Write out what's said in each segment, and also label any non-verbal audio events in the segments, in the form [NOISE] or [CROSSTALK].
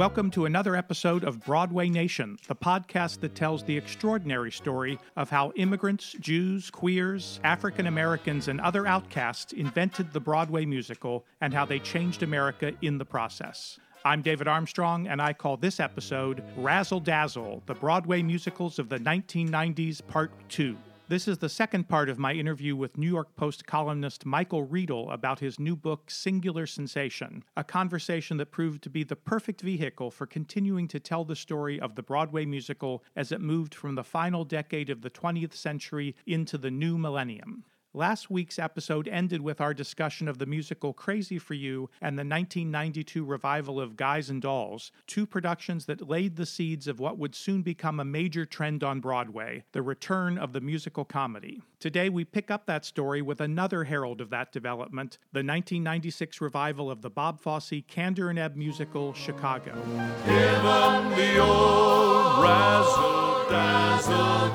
Welcome to another episode of Broadway Nation, the podcast that tells the extraordinary story of how immigrants, Jews, queers, African Americans, and other outcasts invented the Broadway musical and how they changed America in the process. I'm David Armstrong, and I call this episode Razzle Dazzle The Broadway Musicals of the 1990s, Part 2. This is the second part of my interview with New York Post columnist Michael Riedel about his new book, Singular Sensation, a conversation that proved to be the perfect vehicle for continuing to tell the story of the Broadway musical as it moved from the final decade of the 20th century into the new millennium. Last week's episode ended with our discussion of the musical Crazy for You and the 1992 revival of Guys and Dolls, two productions that laid the seeds of what would soon become a major trend on Broadway the return of the musical comedy. Today, we pick up that story with another herald of that development the 1996 revival of the Bob Fosse Kander and Ebb musical Chicago. Give 'em the old razzle dazzle,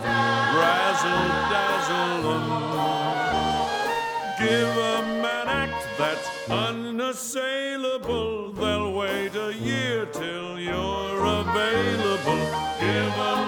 razzle dazzle give them an act that's unassailable. They'll wait a year till you're available. Give them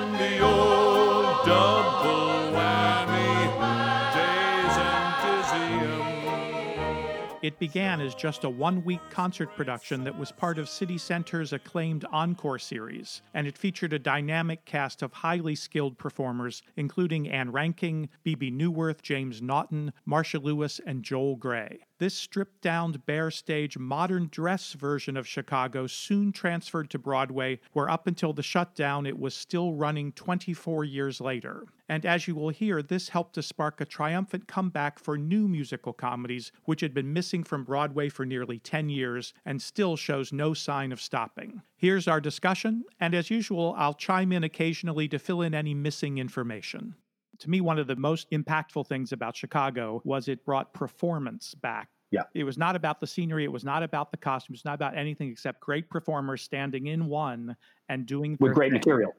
It began as just a one week concert production that was part of City Center's acclaimed Encore series, and it featured a dynamic cast of highly skilled performers, including Ann Reinking, Bebe Neuwirth, James Naughton, Marcia Lewis, and Joel Grey. This stripped down, bare stage, modern dress version of Chicago soon transferred to Broadway, where up until the shutdown it was still running 24 years later. And as you will hear, this helped to spark a triumphant comeback for new musical comedies, which had been missing from Broadway for nearly 10 years and still shows no sign of stopping. Here's our discussion, and as usual, I'll chime in occasionally to fill in any missing information to me, one of the most impactful things about Chicago was it brought performance back. Yeah. It was not about the scenery. It was not about the costumes. Not about anything except great performers standing in one and doing with great thing. material.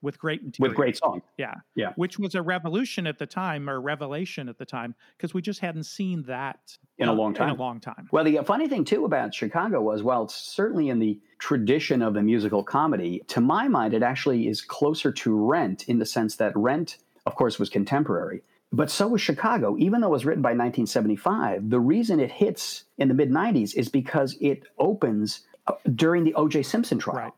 With great material. With great song. Yeah. Yeah. Which was a revolution at the time or revelation at the time because we just hadn't seen that in a long time. In a long time. Well, the funny thing too about Chicago was, well, it's certainly in the tradition of the musical comedy. To my mind, it actually is closer to Rent in the sense that Rent of course, was contemporary. But so was Chicago. Even though it was written by 1975, the reason it hits in the mid 90s is because it opens uh, during the O.J. Simpson trial. Right.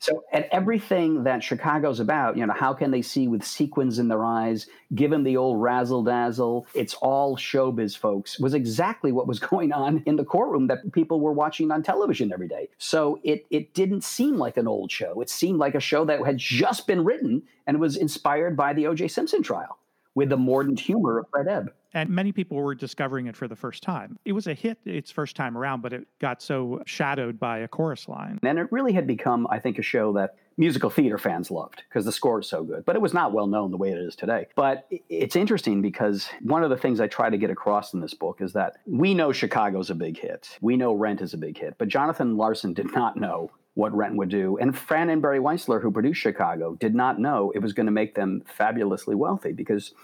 So, at everything that Chicago's about, you know, how can they see with sequins in their eyes, given the old razzle dazzle? It's all showbiz, folks, was exactly what was [LAUGHS] going on in the courtroom that people were watching on television every day. So, it, it didn't seem like an old show. It seemed like a show that had just been written and was inspired by the O.J. Simpson trial with the mordant humor of Fred Ebb and many people were discovering it for the first time. It was a hit its first time around, but it got so shadowed by a chorus line. And it really had become, I think, a show that musical theater fans loved because the score is so good. But it was not well known the way it is today. But it's interesting because one of the things I try to get across in this book is that we know Chicago's a big hit. We know Rent is a big hit. But Jonathan Larson did not know what Rent would do. And Fran and Barry Weissler, who produced Chicago, did not know it was going to make them fabulously wealthy because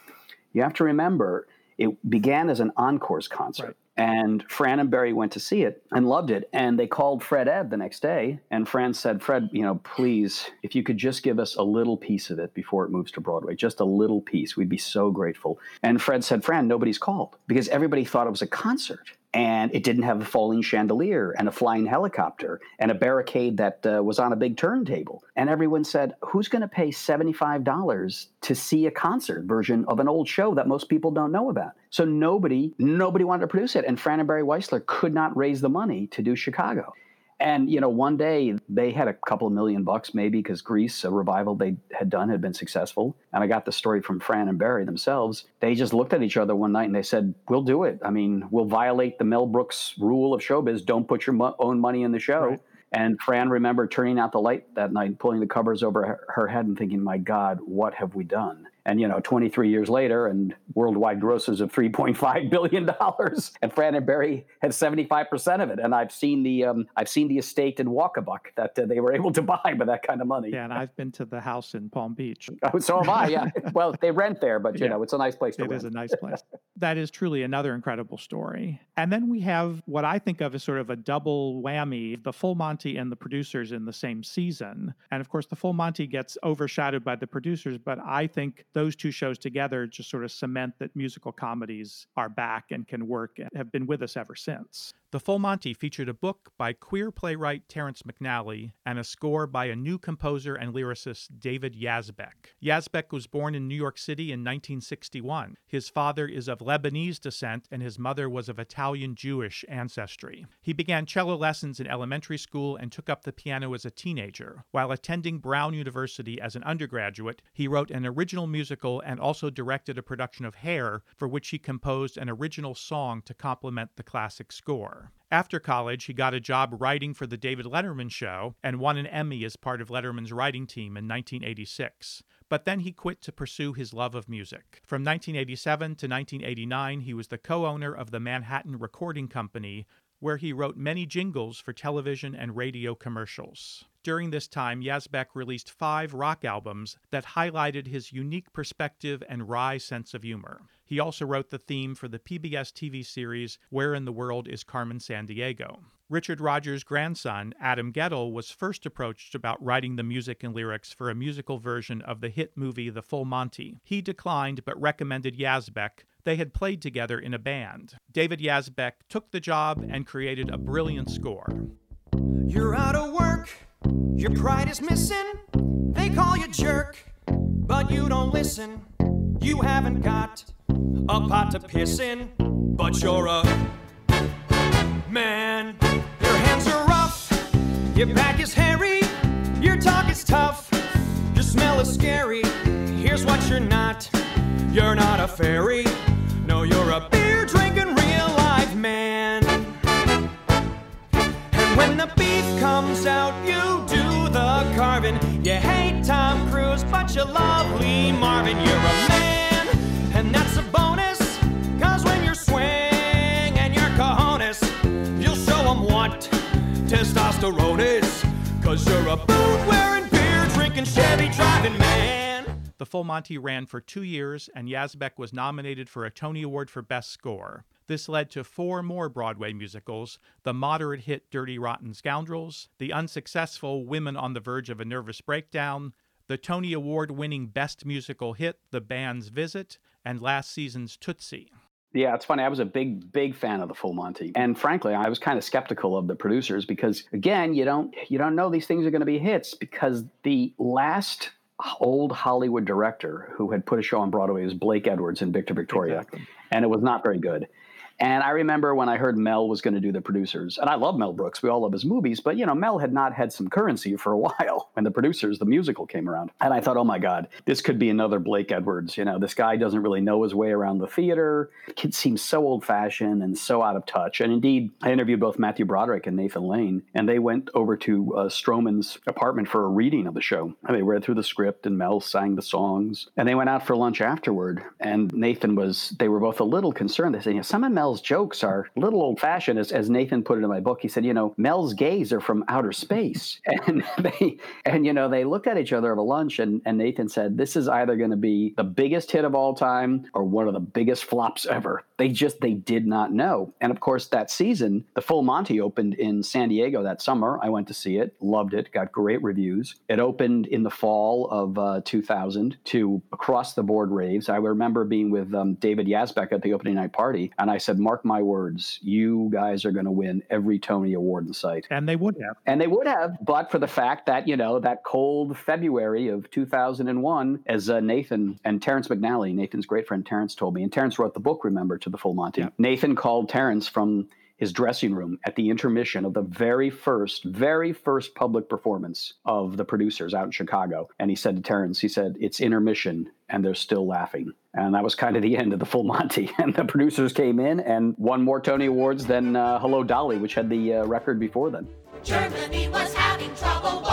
You have to remember, it began as an encores concert. Right. And Fran and Barry went to see it and loved it. And they called Fred Ebb the next day. And Fran said, Fred, you know, please, if you could just give us a little piece of it before it moves to Broadway, just a little piece, we'd be so grateful. And Fred said, Fran, nobody's called because everybody thought it was a concert and it didn't have a falling chandelier and a flying helicopter and a barricade that uh, was on a big turntable. And everyone said, Who's going to pay $75 to see a concert version of an old show that most people don't know about? So nobody, nobody wanted to produce it. And Fran and Barry Weissler could not raise the money to do Chicago. And you know, one day they had a couple of million bucks, maybe because Grease, a revival they had done, had been successful. And I got the story from Fran and Barry themselves. They just looked at each other one night and they said, "We'll do it. I mean, we'll violate the Mel Brooks rule of showbiz: don't put your mo- own money in the show." Right. And Fran remembered turning out the light that night, pulling the covers over her, her head, and thinking, "My God, what have we done?" And you know, 23 years later, and worldwide grosses of 3.5 billion dollars, [LAUGHS] and Fran and Barry had 75 percent of it. And I've seen the um, I've seen the estate in Walkabuck that uh, they were able to [LAUGHS] buy with that kind of money. Yeah, and I've been to the house in Palm Beach. [LAUGHS] Oh, so have I. Yeah. well, they rent there, but you Yeah. know, it's a nice place to It rent. is a nice place. that is truly another incredible story. And then we have what I think of as sort of a double whammy the Full Monty and the producers in the same season. And of course, the Full Monty gets overshadowed by the producers, but I think those two shows together just sort of cement that musical comedies are back and can work and have been with us ever since. The Full Monty featured a book by queer playwright Terrence McNally and a score by a new composer and lyricist, David Yazbek. Yazbek was born in New York City in 1961. His father is of Lebanese descent and his mother was of Italian Jewish ancestry. He began cello lessons in elementary school and took up the piano as a teenager. While attending Brown University as an undergraduate, he wrote an original musical and also directed a production of Hair, for which he composed an original song to complement the classic score. After college, he got a job writing for The David Letterman Show and won an Emmy as part of Letterman's writing team in 1986. But then he quit to pursue his love of music. From 1987 to 1989, he was the co owner of the Manhattan Recording Company, where he wrote many jingles for television and radio commercials. During this time, Yazbek released five rock albums that highlighted his unique perspective and wry sense of humor. He also wrote the theme for the PBS TV series Where in the World is Carmen Sandiego? Richard Rodgers' grandson, Adam Guettel, was first approached about writing the music and lyrics for a musical version of the hit movie The Full Monty. He declined but recommended Yazbek. They had played together in a band. David Yazbek took the job and created a brilliant score. You're out of work, your pride is missing. They call you jerk, but you don't listen. You haven't got a pot to piss in, but you're a man. Your hands are rough, your back is hairy, your talk is tough, your smell is scary. Here's what you're not you're not a fairy, no, you're a beer drinking real life man. And when the beef comes out, you the. You hate Tom Cruise, but you love Lee Marvin. You're a man, and that's a bonus. Cause when you're swing and your cojones, you'll show them what testosterone is. Cause you're a boot wearing, beer drinking, Chevy driving man. The Full Monty ran for two years, and Yazbek was nominated for a Tony Award for Best Score. This led to four more Broadway musicals the moderate hit Dirty Rotten Scoundrels, the unsuccessful Women on the Verge of a Nervous Breakdown, the Tony Award winning Best Musical Hit The Band's Visit, and last season's Tootsie. Yeah, it's funny. I was a big, big fan of the Full Monty, and frankly, I was kind of skeptical of the producers because, again, you don't you don't know these things are going to be hits because the last old Hollywood director who had put a show on Broadway was Blake Edwards in Victor Victoria, and it was not very good. And I remember when I heard Mel was going to do the producers, and I love Mel Brooks. We all love his movies, but you know, Mel had not had some currency for a [LAUGHS] while when the producers, the musical came around. And I thought, oh my God, this could be another Blake Edwards. You know, this guy doesn't really know his way around the theater. The kid seems so old fashioned and so out of touch. And indeed, I interviewed both Matthew Broderick and Nathan Lane, and they went over to uh, Stroman's apartment for a reading of the show. And they read through the script, and Mel sang the songs. And they went out for lunch afterward. And Nathan was, they were both a little concerned. They said, you know, some of Mel's Mel's jokes are a little old fashioned, as, as Nathan put it in my book. He said, you know, Mel's gays are from outer space. [LAUGHS] And they, and, you know, they looked at each other over lunch and, and Nathan said, this is either going to be the biggest hit of all time or one of the biggest flops ever. They just, they did not know. And of course, that season, the Full Monty opened in San Diego that summer. I went to see it, loved it, got great reviews. It opened in the fall of uh, 2000 to across the board raves. I remember being with um, David Yazbek at the opening night party, and I said, Mark my words, you guys are going to win every Tony Award in sight. And they would have. And they would have, but for the fact that, you know, that cold February of 2001, as uh, Nathan and Terrence McNally, Nathan's great friend Terrence told me, and Terrence wrote the book, remember, to the Full Monty. Yeah. Nathan called Terrence from his dressing room at the intermission of the very first, very first public performance of the producers out in Chicago. And he said to Terrence, he said, It's intermission and they're still laughing. And that was kind of the [LAUGHS] end of the full Monty. [LAUGHS] And the producers came in and won more Tony Awards than uh, Hello Dolly, which had the uh, record before then. Germany was having trouble,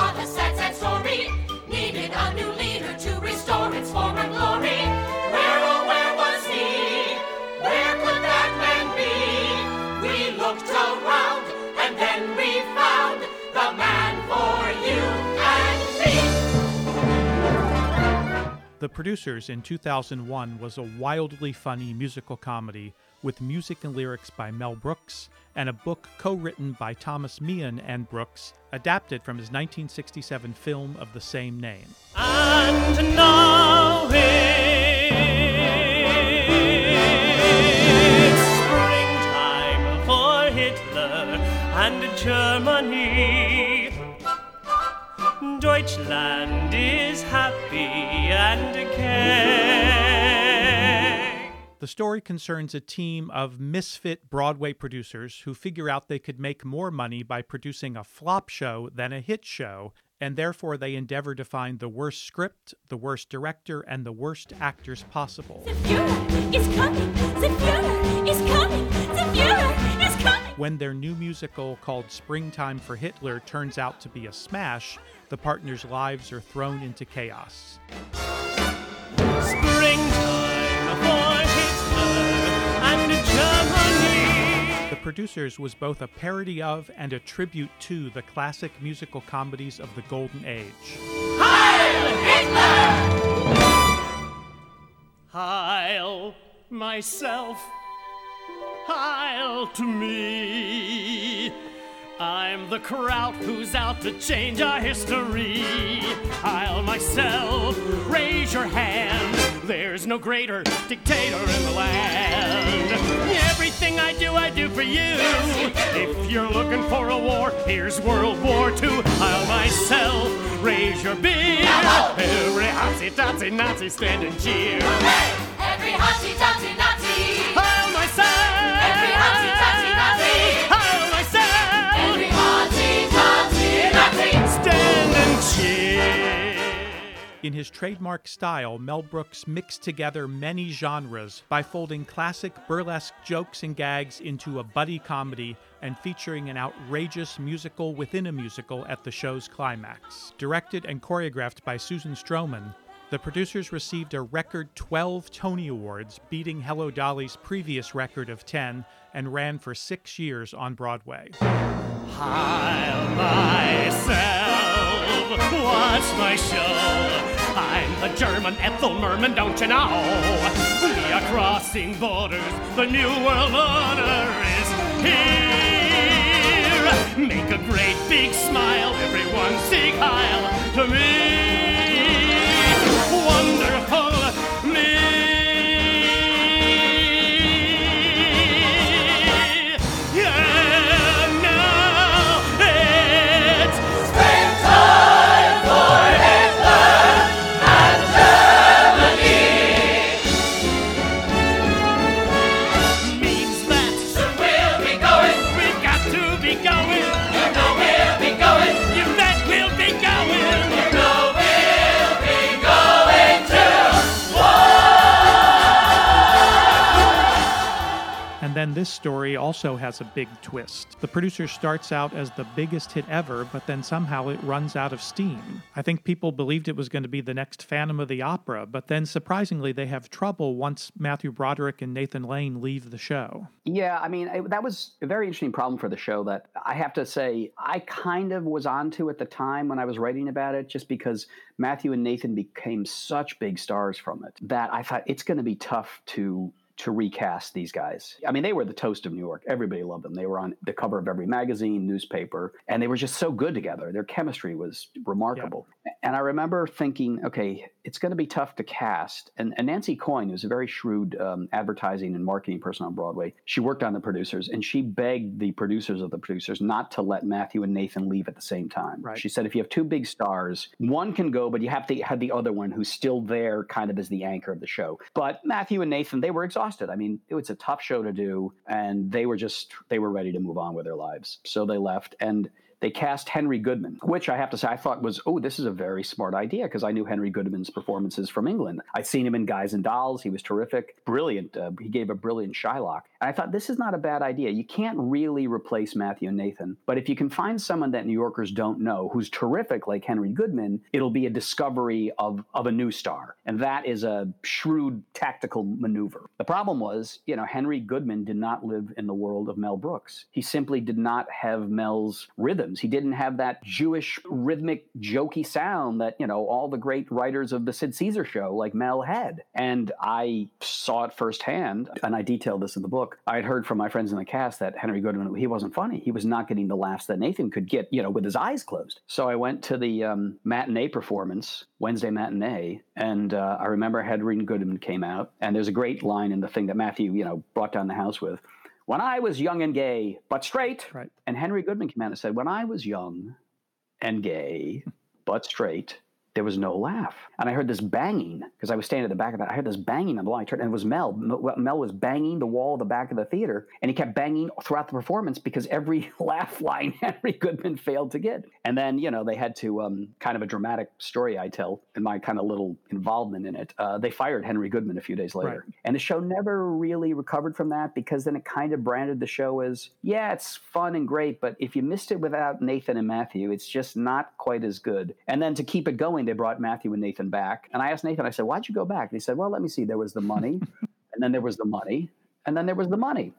The Producers in 2001 was a wildly funny musical comedy with music and lyrics by Mel Brooks and a book co written by Thomas Meehan and Brooks, adapted from his 1967 film of the same name. And now it's springtime for Hitler and Germany. Deutschland is happy and gay. The story concerns a team of misfit Broadway producers who figure out they could make more money by producing a flop show than a hit show, and therefore they endeavor to find the worst script, the worst director, and the worst actors possible. The Fuhrer is coming! The Fuhrer When their new musical called Springtime for Hitler turns out to be a smash, the partners' lives are thrown into chaos. Springtime for Hitler and Germany. The Producers was both a parody of and a tribute to the classic musical comedies of the Golden Age. Heil Hitler! Heil myself, heil to me. I'm the crowd who's out to change our history. I'll myself, raise your hand. There's no greater dictator in the land. Everything I do, I do for you. If you're looking for a war, here's World War II. I'll myself, raise your beer. Every hotsy totsy Nazi stand and cheer. Every hotty totty In his trademark style, Mel Brooks mixed together many genres by folding classic burlesque jokes and gags into a buddy comedy and featuring an outrageous musical within a musical at the show's climax. Directed and choreographed by Susan Stroman, the producers received a record 12 Tony Awards, beating Hello Dolly's previous record of 10, and ran for six years on Broadway. Heil myself, watch my show. I'm the German Ethel Merman, don't you know? We are crossing borders, the new world order is here. Make a great big smile, everyone sing Heil to me. Wonderful then this story also has a big twist. The producer starts out as the biggest hit ever, but then somehow it runs out of steam. I think people believed it was going to be the next Phantom of the Opera, but then surprisingly, they have trouble once Matthew Broderick and Nathan Lane leave the show. Yeah, I mean, it, that was a very interesting problem for the show that I have to say I kind of was onto at the time when I was writing about it, just because Matthew and Nathan became such big stars from it that I thought it's going to be tough to to recast these guys. I mean, they were the toast of New York. Everybody loved them. They were on the cover of every magazine, newspaper, and they were just so good together. Their chemistry was remarkable. And I remember thinking, okay, it's going to be tough to cast. And, and Nancy Coyne, who's a very shrewd um, advertising and marketing person on Broadway, she worked on the producers and she begged the producers of the producers not to let Matthew and Nathan leave at the same time. Right. She said, if you have two big stars, one can go, but you have to have the other one who's still there kind of as the anchor of the show. But Matthew and Nathan, they were exhausted. I mean, it was a tough show to do and they were just, they were ready to move on with their lives. So they left. And they cast Henry Goodman, which I have to say I thought was, oh, this is a very smart idea because I knew Henry Goodman's performances from England. I'd seen him in Guys and Dolls. He was terrific, brilliant. Uh, he gave a brilliant Shylock. And I thought this is not a bad idea. You can't really replace Matthew Nathan, but if you can find someone that New Yorkers don't know who's terrific like Henry Goodman, it'll be a discovery of, of a new star. And that is a shrewd tactical maneuver. The problem was, you know, Henry Goodman did not live in the world of Mel Brooks. He simply did not have Mel's rhythm He didn't have that Jewish rhythmic, jokey sound that, you know, all the great writers of the Sid Caesar show like Mel had. And I saw it firsthand, and I detailed this in the book. I had heard from my friends in the cast that Henry Goodman, he wasn't funny. He was not getting the laughs that Nathan could get, you know, with his eyes closed. So I went to the um, matinee performance, Wednesday matinee, and uh, I remember Henry Goodman came out, and there's a great line in the thing that Matthew, you know, brought down the house with when I was young and gay, but straight. Right. And Henry Goodman came out and said, when I was young and gay, but straight, there was no laugh. And I heard this banging because I was standing at the back of that. I heard this banging on the turned, and it was Mel. Mel was banging the wall of the back of the theater, and he kept banging throughout the performance because every [LAUGHS] laugh line [LAUGHS] Henry Goodman failed to get. And then, you know, they had to um, kind of a dramatic story I tell and my kind of little involvement in it. Uh, they fired Henry Goodman a few days later, right. and the show never really recovered from that because then it kind of branded the show as, yeah, it's fun and great, but if you missed it without Nathan and Matthew, it's just not quite as good. And then to keep it going, they brought Matthew and Nathan back. And I asked Nathan, I said, why'd you go back? And he said, well, let me see. There was the money, [LAUGHS] and then there was the money, and then there was the money.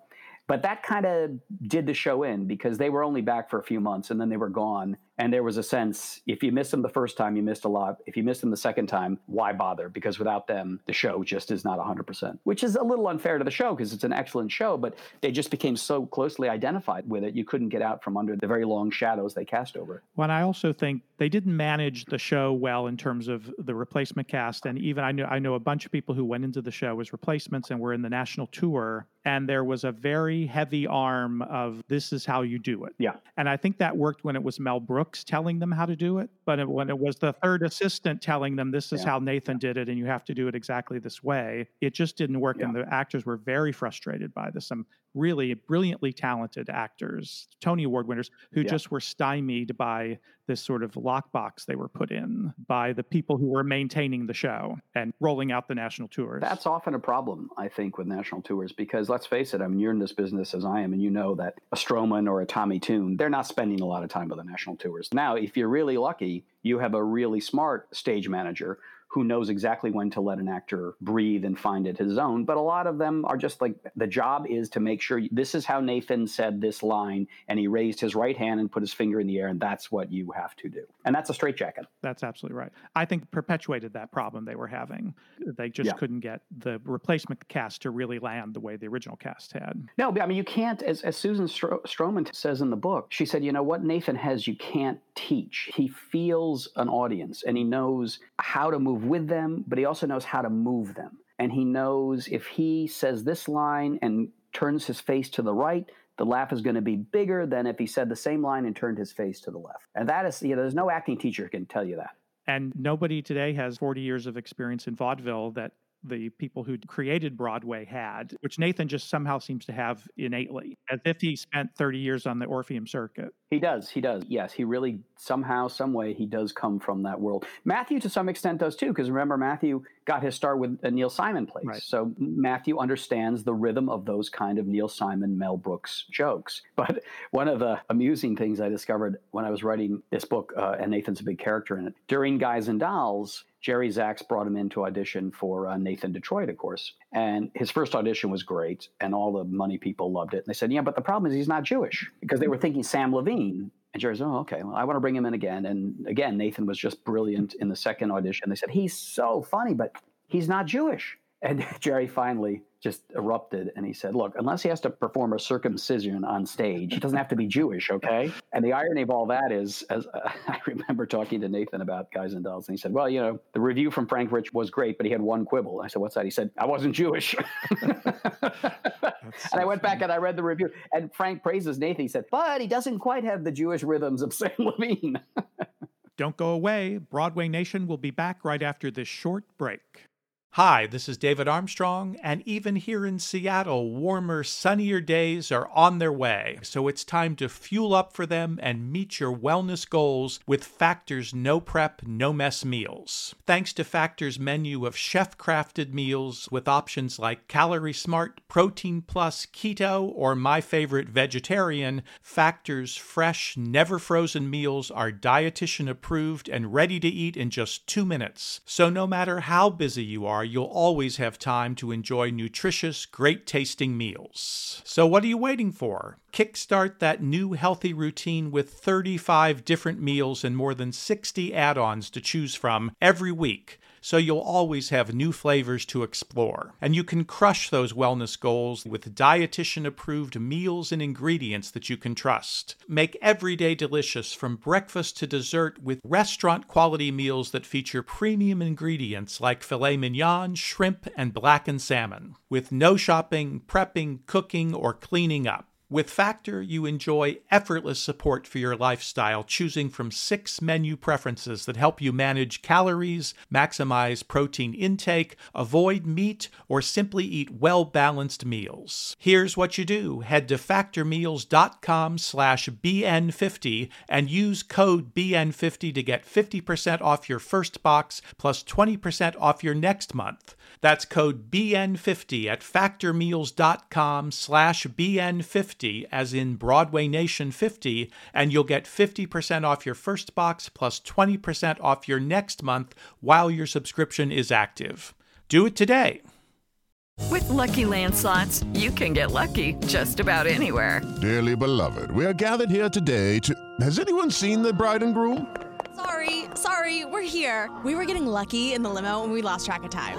But that kind of did the show in because they were only back for a few months and then they were gone. And there was a sense if you missed them the first time, you missed a lot. If you missed them the second time, why bother? Because without them, the show just is not 100%, which is a little unfair to the show because it's an excellent show, but they just became so closely identified with it, you couldn't get out from under the very long shadows they cast over it. Well, I also think they didn't manage the show well in terms of the replacement cast. And even I know, I know a bunch of people who went into the show as replacements and were in the national tour. And there was a very heavy arm of this is how you do it. Yeah. And I think that worked when it was Mel Brooks telling them how to do it. But it, when it was the third assistant telling them this is Yeah. how Nathan did it and you have to do it exactly this way, it just didn't work. And the actors were very frustrated by this. Some really brilliantly talented actors, Tony Award winners, who Yeah. just were stymied by this sort of lockbox they were put in by the people who were maintaining the show and rolling out the national tours. That's often a problem, I think, with national tours because let's face it, I mean, you're in this business as I am, and you know that a Stroman or a Tommy Tune, they're not spending a lot of time with the national tours. Now, if you're really lucky, you have a really smart stage manager who knows exactly when to let an actor breathe and find it his own. But a lot of them are just like the job is to make sure this is how Nathan said this line, and he raised his right hand and put his finger in the air, and that's what you have to do. And that's a straitjacket. That's absolutely right. I think perpetuated that problem they were having. They just Yeah. couldn't get the replacement cast to really land the way the original cast had. No, I mean, you can't, as, as Susan Stro- Stroman says in the book, she said, you know, what Nathan has, you can't teach. He feels an audience and he knows how to move with them, but he also knows how to move them. And he knows if he says this line and turns his face to the right, the laugh is going to be bigger than if he said the same line and turned his face to the left. And that is, you know, there's no acting teacher can tell you that. And nobody today has 40 years of experience in vaudeville that the people who created Broadway had, which Nathan just somehow seems to have innately, as if he spent 30 years on the Orpheum circuit. He does. He does. Yes, he really somehow, some way, he does come from that world. Matthew, to some extent, does too, because remember, Matthew got his start with a Neil Simon plays. Right. So Matthew understands the rhythm of those kind of Neil Simon, Mel Brooks jokes. [LAUGHS] But one of the amusing things I discovered when I was writing this book, uh, and Nathan's a big character in it, during Guys and Dolls, Jerry Zaks brought him in to audition for uh, Nathan Detroit, of course. And his first audition was great, and all the money people loved it. And they said, Yeah, but the problem is he's not Jewish because they were thinking Sam Levene. And Jerry said, Oh, okay, well, I want to bring him in again. And again, Nathan was just brilliant in the second audition. They said, He's so funny, but he's not Jewish. And [LAUGHS] Jerry finally just erupted and he said, Look, unless he has to perform a circumcision on stage, he doesn't have to be Jewish, okay? And the irony of all that is, as uh, [LAUGHS] I remember talking to Nathan about Guys and Dolls, and he said, Well, you know, the review from Frank Rich was great, but he had one quibble. I said, What's that? He said, I wasn't Jewish. [LAUGHS] and I went back and I read the review, and Frank praises Nathan. He said, But he doesn't quite have the Jewish rhythms of Sam Levene. Don't go away. Broadway Nation will be back right after this short break. Hi, this is David Armstrong, and even here in Seattle, warmer, sunnier days are on their way. So it's time to fuel up for them and meet your wellness goals with Factor's no prep, no mess meals. Thanks to Factor's menu of chef crafted meals with options like Calorie Smart, Protein Plus, Keto, or my favorite, vegetarian, Factor's fresh, never frozen meals are dietitian approved and ready to eat in just two minutes. So no matter how busy you are, you'll always have time to enjoy nutritious, great tasting meals. So, what are you waiting for? Kickstart that new healthy routine with 35 different meals and more than 60 add ons to choose from every week so you'll always have new flavors to explore. And you can crush those wellness goals with dietitian approved meals and ingredients that you can trust. Make every day delicious from breakfast to dessert with restaurant quality meals that feature premium ingredients like filet mignon, shrimp, and blackened salmon, with no shopping, prepping, cooking, or cleaning up. With Factor, you enjoy effortless support for your lifestyle, choosing from six menu preferences that help you manage calories, maximize protein intake, avoid meat, or simply eat well-balanced meals. Here's what you do. Head to factormeals.com slash BN50 and use code BN50 to get 50% off your first box plus 20% off your next month. That's code BN50 at factormeals.com slash BN50 as in Broadway Nation 50 and you'll get 50% off your first box plus 20% off your next month while your subscription is active. Do it today. With Lucky Land slots, you can get lucky just about anywhere. Dearly beloved, we are gathered here today to... Has anyone seen the bride and groom? Sorry, sorry, we're here. We were getting lucky in the limo and we lost track of time.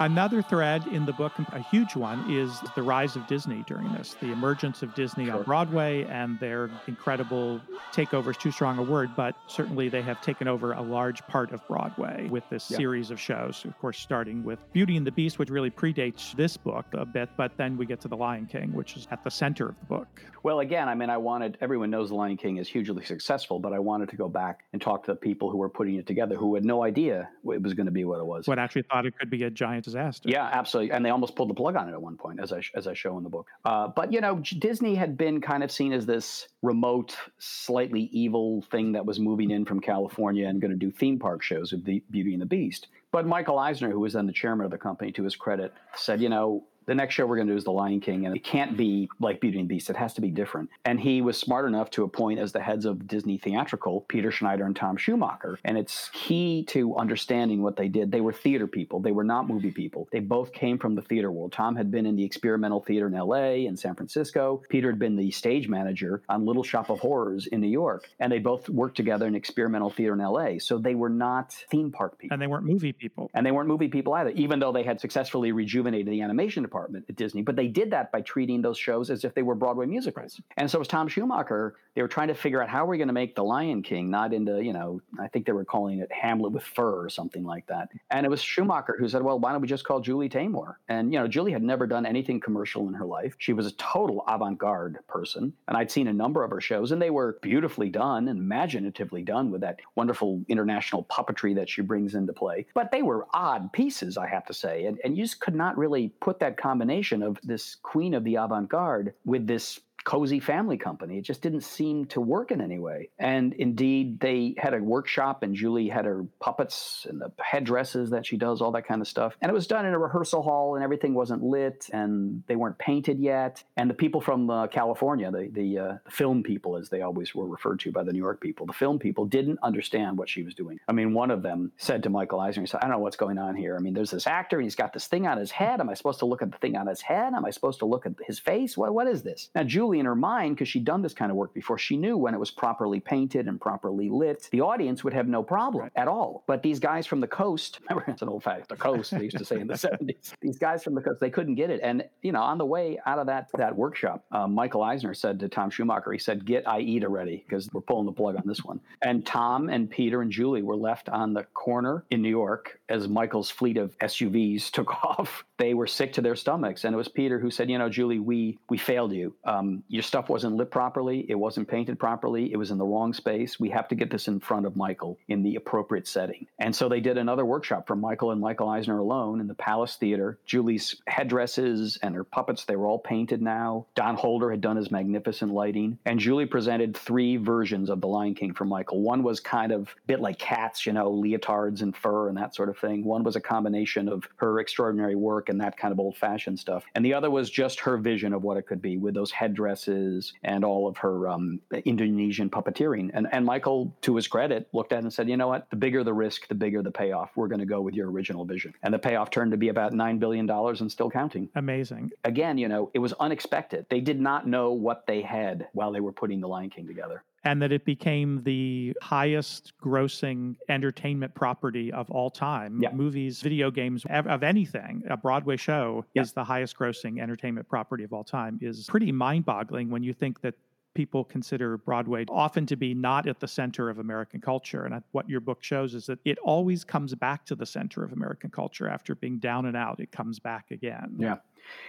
Another thread in the book, a huge one, is the rise of Disney during this, the emergence of Disney on Broadway and their incredible takeovers, too strong a word, but certainly they have taken over a large part of Broadway with this Yeah. series of shows. Of course, starting with Beauty and the Beast, which really predates this book a bit, but then we get to The Lion King, which is at the center of the book. Well, again, I mean, I wanted everyone knows The Lion King is hugely successful, but I wanted to go back and talk to the people who were putting it together who had no idea it was going to be what it was. What actually thought it could be a giant disaster. Yeah, absolutely. And they almost pulled the plug on it at one point, as I, as I show in the book. Uh, but, you know, Disney had been kind of seen as this remote, slightly evil thing that was moving in from California and going to do theme park shows with the Beauty and the Beast. But Michael Eisner, who was then the chairman of the company, to his credit, said, you know, the next show we're going to do is The Lion King, and it can't be like Beauty and the Beast. It has to be different. And he was smart enough to appoint as the heads of Disney Theatrical Peter Schneider and Tom Schumacher. And it's key to understanding what they did. They were theater people, they were not movie people. They both came from the theater world. Tom had been in the experimental theater in LA and San Francisco. Peter had been the stage manager on Little Shop of Horrors in New York. And they both worked together in experimental theater in LA. So they were not theme park people. And they weren't movie people. And they weren't movie people either, even though they had successfully rejuvenated the animation department at Disney. But they did that by treating those shows as if they were Broadway musicals. And so it was Tom Schumacher. They were trying to figure out how we're going to make The Lion King not into, you know, I think they were calling it Hamlet with fur or something like that. And it was Schumacher who said, well, why don't we just call Julie Taymor? And, you know, Julie had never done anything commercial in her life. She was a total avant garde person. And I'd seen a number of her shows, and they were beautifully done and imaginatively done with that wonderful international puppetry that she brings into play. But they were odd pieces, I have to say. And, and you just could not really put that combination of this queen of the avant garde with this cozy family company. It just didn't seem to work in any way. And indeed, they had a workshop, and Julie had her puppets and the headdresses that she does, all that kind of stuff. And it was done in a rehearsal hall, and everything wasn't lit, and they weren't painted yet. And the people from uh, California, the the, uh, the film people, as they always were referred to by the New York people, the film people didn't understand what she was doing. I mean, one of them said to Michael Eisner, he said, "I don't know what's going on here. I mean, there's this actor, and he's got this thing on his head. Am I supposed to look at the thing on his head? Am I supposed to look at his face? What what is this?" Now, Julie in her mind, because she'd done this kind of work before, she knew when it was properly painted and properly lit, the audience would have no problem at all. But these guys from the coast, [LAUGHS] remember it's an old fact, the coast, they used to say in the [LAUGHS] 70s, these guys from the coast, they couldn't get it. And, you know, on the way out of that, that workshop, uh, Michael Eisner said to Tom Schumacher, he said, get Aida ready because we're pulling the plug on this one. And Tom and Peter and Julie were left on the corner in New York as Michael's fleet of SUVs took [LAUGHS] off. They were sick to their stomachs. And it was Peter who said, you know, Julie, we, we failed you. Um, your stuff wasn't lit properly. It wasn't painted properly. It was in the wrong space. We have to get this in front of Michael in the appropriate setting. And so they did another workshop for Michael and Michael Eisner alone in the Palace Theater. Julie's headdresses and her puppets, they were all painted now. Don Holder had done his magnificent lighting. And Julie presented three versions of The Lion King for Michael. One was kind of a bit like cats, you know, leotards and fur and that sort of thing. One was a combination of her extraordinary work and that kind of old fashioned stuff. And the other was just her vision of what it could be with those headdresses and all of her um, Indonesian puppeteering. And, and Michael, to his credit, looked at it and said, you know what? The bigger the risk, the bigger the payoff. We're going to go with your original vision. And the payoff turned to be about $9 billion and still counting. Amazing. Again, you know, it was unexpected. They did not know what they had while they were putting The Lion King together and that it became the highest grossing entertainment property of all time. Yep. Movies, video games, of, anything, a Broadway show yep. is the highest grossing entertainment property of all time is pretty mind boggling when you think that people consider Broadway often to be not at the center of American culture. And what your book shows is that it always comes back to the center of American culture after being down and out. It comes back again. Yeah.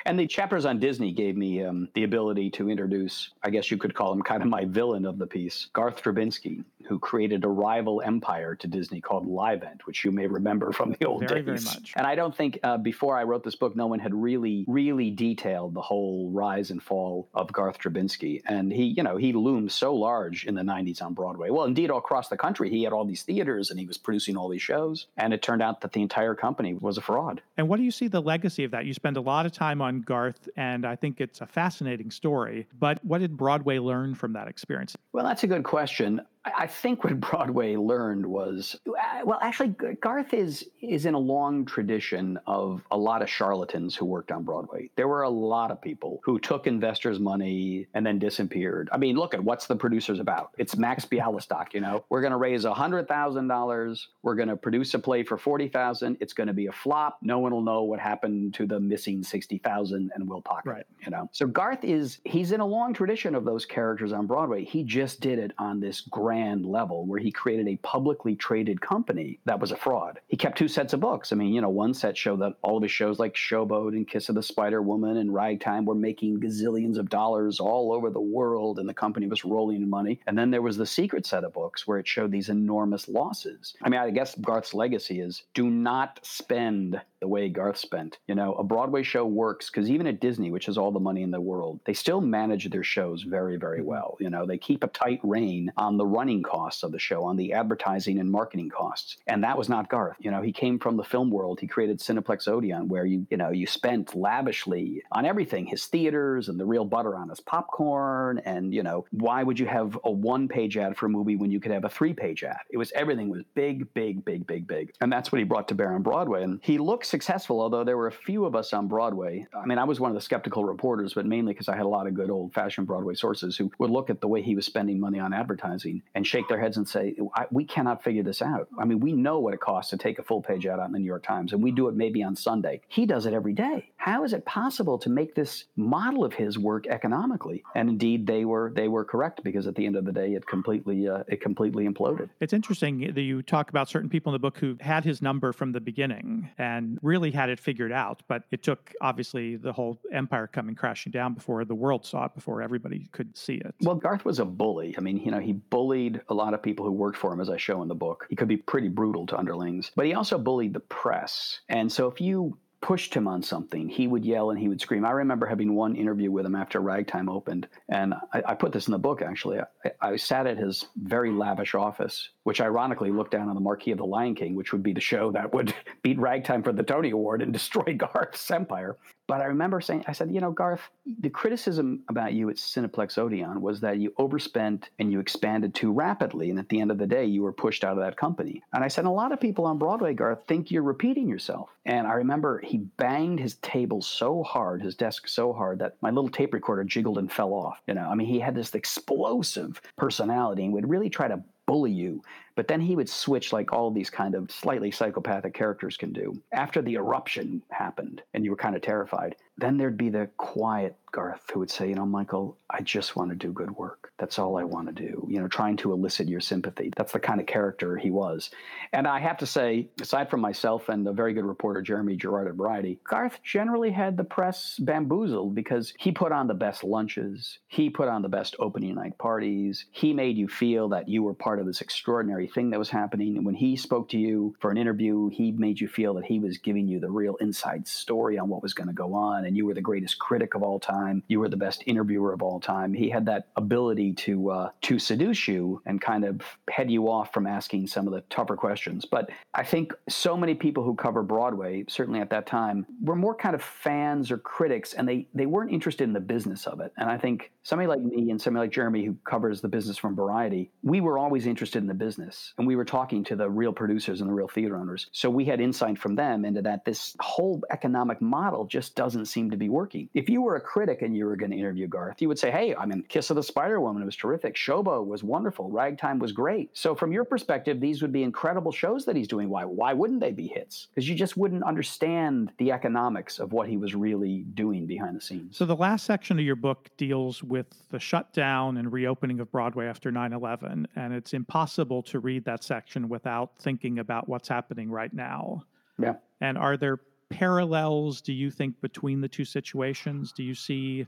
And the chapters on Disney gave me um, the ability to introduce, I guess you could call him kind of my villain of the piece, Garth Drabinsky, who created a rival empire to Disney called Livent, which you may remember from the old very, days. Very much. And I don't think uh, before I wrote this book, no one had really, really detailed the whole rise and fall of Garth Drabinsky. And he, you know, he loomed so large in the 90s on Broadway. Well, indeed, all across the country, he had all these theaters and he was producing all these shows. And it turned out that the entire company was a fraud. And what do you see the legacy of that? You spend a lot of time on Garth, and I think it's a fascinating story. But what did Broadway learn from that experience? Well, that's a good question. I think what [LAUGHS] Broadway learned was uh, well, actually, Garth is is in a long tradition of a lot of charlatans who worked on Broadway. There were a lot of people who took investors' money and then disappeared. I mean, look at what's the producers about? It's Max [LAUGHS] Bialystock. You know, we're going to raise a hundred thousand dollars. We're going to produce a play for forty thousand. It's going to be a flop. No one will know what happened to the missing sixty thousand, and we'll pocket. Right. You know, so Garth is he's in a long tradition of those characters on Broadway. He just did it on this grand grand level where he created a publicly traded company that was a fraud. He kept two sets of books. I mean, you know, one set showed that all of his shows like Showboat and Kiss of the Spider Woman and Ragtime were making gazillions of dollars all over the world and the company was rolling in money. And then there was the secret set of books where it showed these enormous losses. I mean, I guess Garth's legacy is do not spend the way Garth spent. You know, a Broadway show works because even at Disney, which has all the money in the world, they still manage their shows very, very mm-hmm. well. You know, they keep a tight rein on the running costs of the show, on the advertising and marketing costs. And that was not Garth. You know, he came from the film world. He created Cineplex Odeon, where you, you know, you spent lavishly on everything, his theaters and the real butter on his popcorn. And, you know, why would you have a one page ad for a movie when you could have a three page ad? It was everything was big, big, big, big, big. And that's what he brought to bear on Broadway. And he looked successful, although there were a few of us on Broadway. I mean, I was one of the skeptical reporters, but mainly because I had a lot of good old fashioned Broadway sources who would look at the way he was spending money on advertising and shake their heads and say, we cannot figure this out. I mean, we know what it costs to take a full page out in the New York Times, and we do it maybe on Sunday. He does it every day. How is it possible to make this model of his work economically? And indeed, they were they were correct because at the end of the day, it completely uh, it completely imploded. It's interesting that you talk about certain people in the book who had his number from the beginning and really had it figured out, but it took obviously the whole empire coming crashing down before the world saw it, before everybody could see it. Well, Garth was a bully. I mean, you know, he bullied a lot of people who worked for him, as I show in the book. He could be pretty brutal to underlings, but he also bullied the press. And so if you pushed him on something, he would yell and he would scream. I remember having one interview with him after Ragtime opened, and I, I put this in the book actually. I, I, sat at his very lavish office, which ironically looked down on the marquee of The Lion King, which would be the show that would [LAUGHS] beat Ragtime for the Tony Award and [LAUGHS] destroy Garth's empire. But I remember saying, I said, you know, Garth, the criticism about you at Cineplex Odeon was that you overspent and you expanded too rapidly. And at the end of the day, you were pushed out of that company. And I said, a lot of people on Broadway, Garth, think you're repeating yourself. And I remember he banged his table so hard, his desk so hard, that my little tape recorder jiggled and fell off. You know, I mean, he had this explosive personality and would really try to bully you. But then he would switch like all these kind of slightly psychopathic characters can do. After the eruption happened and you were kind of terrified, then there'd be the quiet Garth who would say, you know, Michael, I just want to do good work. That's all I want to do. You know, trying to elicit your sympathy. That's the kind of character he was. And I have to say, aside from myself and a very good reporter, Jeremy Gerard at Variety, Garth generally had the press bamboozled because he put on the best lunches. He put on the best opening night parties. He made you feel that you were part of this extraordinary thing that was happening. And when he spoke to you for an interview, he made you feel that he was giving you the real inside story on what was going to go on. And you were the greatest critic of all time. You were the best interviewer of all time. He had that ability to uh, to seduce you and kind of head you off from asking some of the tougher questions. But I think so many people who cover Broadway, certainly at that time, were more kind of fans or critics, and they they weren't interested in the business of it. And I think somebody like me and somebody like Jeremy, who covers the business from Variety, we were always interested in the business, and we were talking to the real producers and the real theater owners. So we had insight from them into that this whole economic model just doesn't seem to be working. If you were a critic and you were going to interview Garth, you would say, "Hey, I mean, Kiss of the Spider Woman was terrific. Showboat was wonderful. Ragtime was great." So from your perspective, these would be incredible shows that he's doing. Why? Why wouldn't they be hits? Because you just wouldn't understand the economics of what he was really doing behind the scenes. So the last section of your book deals with the shutdown and reopening of Broadway after 9/11, and it's impossible to read that section without thinking about what's happening right now. Yeah. And are there parallels, do you think, between the two situations? Do you see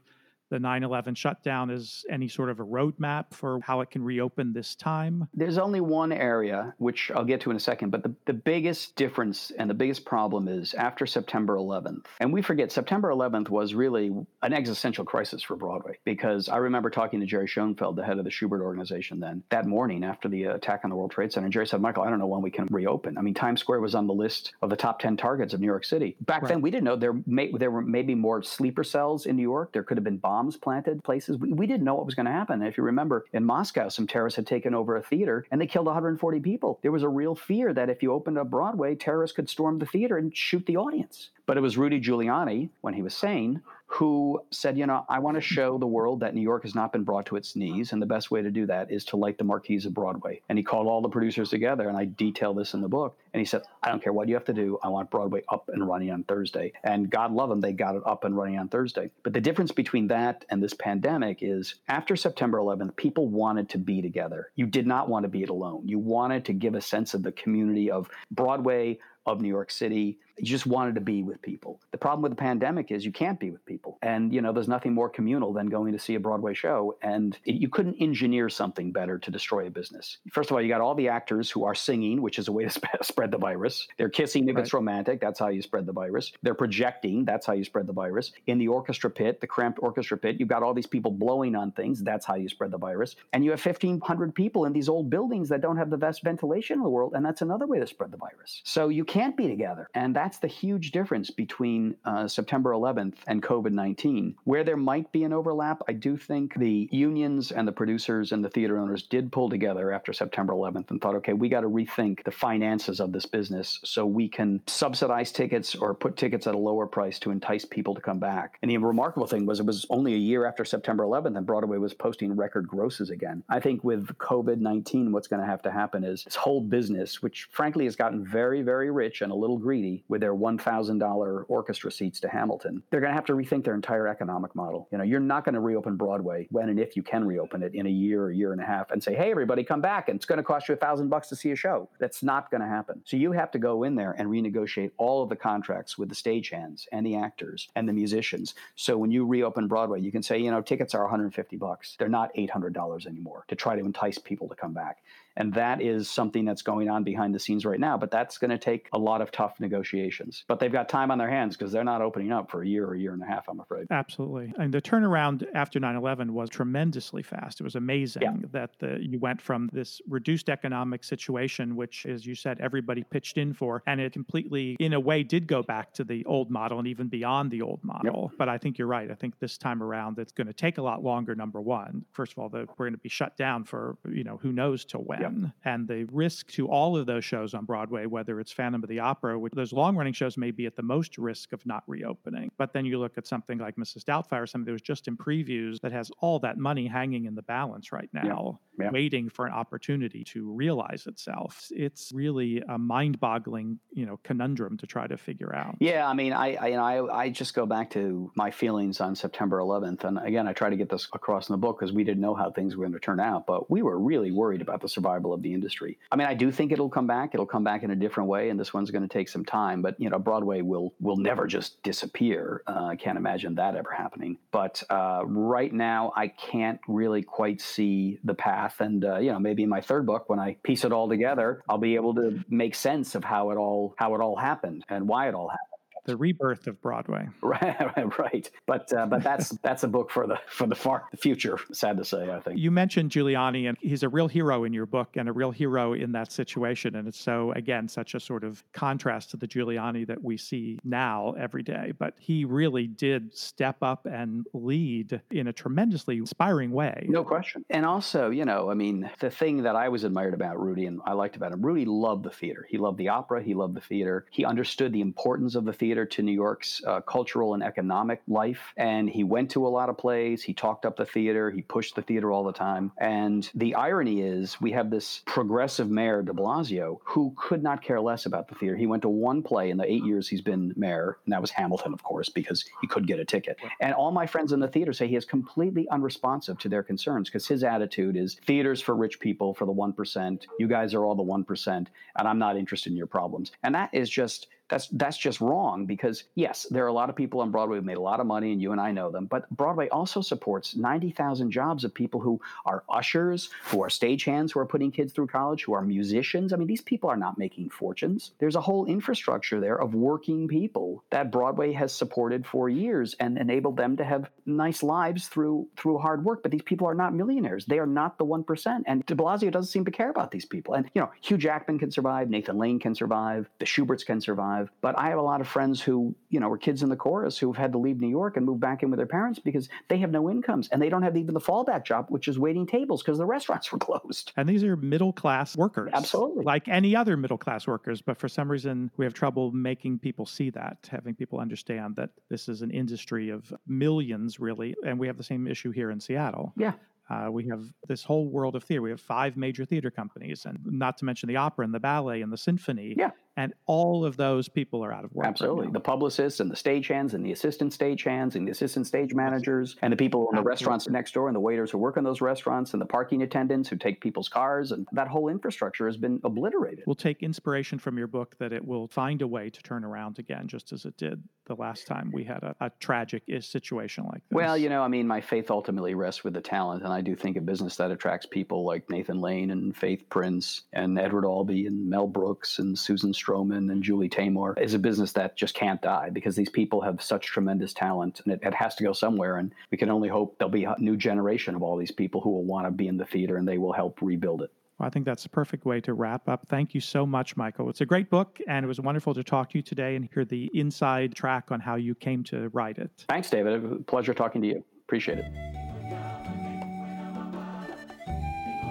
the 9 11 shutdown as any sort of a roadmap for how it can reopen this time? There's only one area, which I'll get to in a second, but the, the biggest difference and the biggest problem is after September 11th. And we forget September 11th was really an existential crisis for Broadway because I remember talking to Jerry Schoenfeld, the head of the Shubert organization, then that morning after the attack on the World Trade Center. And Jerry said, Michael, I don't know when we can reopen. I mean, Times Square was on the list of the top 10 targets of New York City. Back right. then, we didn't know there, may, there were maybe more sleeper cells in New York. There could have been bombs planted places. We, we didn't know what was going to happen. And if you remember, in Moscow, some terrorists had taken over a theater and they killed 140 people. There was a real fear that if you opened up Broadway, terrorists could storm the theater and shoot the audience. But it was Rudy Giuliani, when he was sane, who said, you know, I want to show the world that New York has not been brought to its knees. And the best way to do that is to light the marquees of Broadway. And he called all the producers together, and I detail this in the book. And he said, I don't care what you have to do. I want Broadway up and running on Thursday. And God love them, they got it up and running on Thursday. But the difference between that and this pandemic is after September 11th, people wanted to be together. You did not want to be it alone. You wanted to give a sense of the community of Broadway, of New York City You just wanted to be with people. The problem with the pandemic is you can't be with people. And, you know, there's nothing more communal than going to see a Broadway show. And it, you couldn't engineer something better to destroy a business. First of all, you got all the actors who are singing, which is a way to [LAUGHS] sp- spread the virus. They're kissing if Right. it's romantic. That's how you spread the virus. They're projecting. That's how you spread the virus. In the orchestra pit, the cramped orchestra pit, you've got all these people blowing on things. That's how you spread the virus. And you have 1,500 people in these old buildings that don't have the best ventilation in the world. And that's another way to spread the virus. So you can't be together. And that's the huge difference between uh, September 11th and COVID 19. Where there might be an overlap, I do think the unions and the producers and the theater owners did pull together after September 11th and thought, okay, we got to rethink the finances of this business so we can subsidize tickets or put tickets at a lower price to entice people to come back. And the remarkable thing was it was only a year after September 11th and Broadway was posting record grosses again. I think with COVID 19, what's going to have to happen is this whole business, which frankly has gotten very, very rich and a little greedy with their $1,000 orchestra seats to Hamilton, they're going to have to rethink their entire economic model. You know, you're not going to reopen Broadway when and if you can reopen it in a year or year and a half and say, hey, everybody, come back and it's going to cost you a thousand bucks to see a show. That's not going to happen. So you have to go in there and renegotiate all of the contracts with the stagehands and the actors and the musicians. So when you reopen Broadway, you can say, you know, tickets are 150 bucks. They're not $800 anymore to try to entice people to come back. And that is something that's going on behind the scenes right now. But that's going to take a lot of tough negotiations. But they've got time on their hands because they're not opening up for a year or a year and a half, I'm afraid. Absolutely. And the turnaround after 9 11 was tremendously fast. It was amazing that the, you went from this reduced economic situation, which, as you said, everybody pitched in for, and it completely, in a way, did go back to the old model and even beyond the old model. But I think you're right. I think this time around, it's going to take a lot longer, number one. First of all, the, we're going to be shut down for, you know, who knows till when. And the risk to all of those shows on Broadway, whether it's Phantom of the Opera, which those long running shows may be at the most risk of not reopening. But then you look at something like Mrs. Doubtfire, something that was just in previews that has all that money hanging in the balance right now, Yeah. waiting for an opportunity to realize itself. It's really a mind boggling, you know, conundrum to try to figure out. Yeah, I mean, I, I you know, I, I just go back to my feelings on September 11th, and again, I try to get this across in the book because we didn't know how things were going to turn out, but we were really worried about the survival of the industry. I mean, I do think it'll come back. It'll come back in a different way, and this one's going to take some time. But you know, Broadway will will never just disappear. Uh, I can't imagine that ever happening. But uh, right now, I can't really quite see the path. And uh, you know, maybe in my third book, when I piece it all together, I'll be able to make sense of how it all how it all happened and why it all happened. The rebirth of Broadway. [LAUGHS] Right, right. But uh, but that's [LAUGHS] that's a book for the for the far the future. Sad to say, I think. You mentioned Giuliani, and he's a real hero in your book and a real hero in that situation. And it's so, again, such a sort of contrast to the Giuliani that we see now every day. But he really did step up and lead in a tremendously inspiring way. No question. And also, you know, I mean, the thing that I was admired about Rudy and I liked about him, Rudy loved the theater. He loved the opera. He loved the theater. He understood the importance of the theater to New York's uh, cultural and economic life. And he went to a lot of plays. He talked up the theater. He pushed the theater all the time. And the irony is, we have this progressive mayor, de Blasio, who could not care less about the theater. He went to one play in the eight years he's been mayor, and that was Hamilton, of course, because he could get a ticket. And all my friends in the theater say he is completely unresponsive to their concerns because his attitude is theaters for rich people, for the 1%. You guys are all the 1%, and I'm not interested in your problems. And that is just that's that's just wrong because yes, there are a lot of people on Broadway who made a lot of money, and you and I know them. But Broadway also supports ninety thousand jobs of people who are ushers, who are stagehands, who are putting kids through college, who are musicians. I mean, these people are not making fortunes. There's a whole infrastructure there of working people that Broadway has supported for years and enabled them to have nice lives through through hard work. But these people are not millionaires. They are not the one percent. And De Blasio doesn't seem to care about these people. And you know, Hugh Jackman can survive, Nathan Lane can survive, the Shuberts can survive. But I have a lot of friends who, you know, were kids in the chorus who've had to leave New York and move back in with their parents because they have no incomes and they don't have even the fallback job, which is waiting tables because the restaurants [LAUGHS] were closed. And these are middle class workers. Absolutely. Like any other middle class workers. But for some reason, we have trouble making people see that, having people understand that this is an industry of millions, really. And we have the same issue here in Seattle. Yeah. Uh, we have this whole world of theater. We have five major theater companies, and not to mention the opera and the ballet and the symphony. Yeah. And all of those people are out of work. Absolutely. now. The publicists and the stagehands and the assistant stagehands and the assistant stage managers and the people in the restaurants next door and the waiters who work in those restaurants and the parking attendants who take people's cars and that whole infrastructure has been obliterated. We'll take inspiration from your book that it will find a way to turn around again, just as it did the last time we had a, a tragic situation like this. Well, you know, I mean, my faith ultimately rests with the talent, and I do think a business that attracts people like Nathan Lane and Faith Prince and Edward Albee and Mel Brooks and Susan Stroman and Julie Taymor is a business that just can't die because these people have such tremendous talent, and it, it has to go somewhere. And we can only hope there'll be a new generation of all these people who will want to be in the theater, and they will help rebuild it. Well, I think that's the perfect way to wrap up. Thank you so much, Michael. It's a great book, and it was wonderful to talk to you today and hear the inside track on how you came to write it. Thanks, David. A pleasure talking to you. Appreciate it.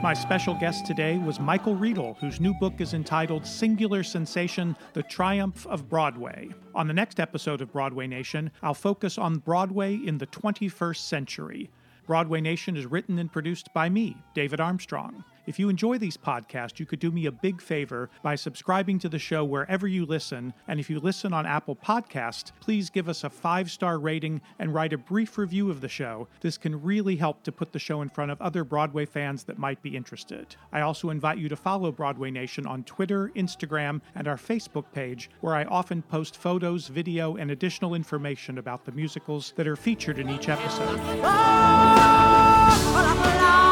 My special guest today was Michael Riedel, whose new book is entitled Singular Sensation The Triumph of Broadway. On the next episode of Broadway Nation, I'll focus on Broadway in the 21st century. Broadway Nation is written and produced by me, David Armstrong. If you enjoy these podcasts, you could do me a big favor by subscribing to the show wherever you listen. And if you listen on Apple Podcasts, please give us a five star rating and write a brief review of the show. This can really help to put the show in front of other Broadway fans that might be interested. I also invite you to follow Broadway Nation on Twitter, Instagram, and our Facebook page, where I often post photos, video, and additional information about the musicals that are featured in each episode. Ah, ah, ah,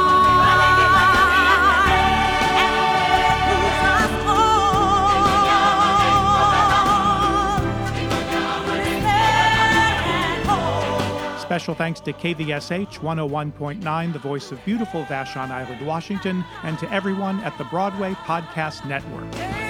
Special thanks to KVSH 101.9, the voice of beautiful Vashon Island, Washington, and to everyone at the Broadway Podcast Network.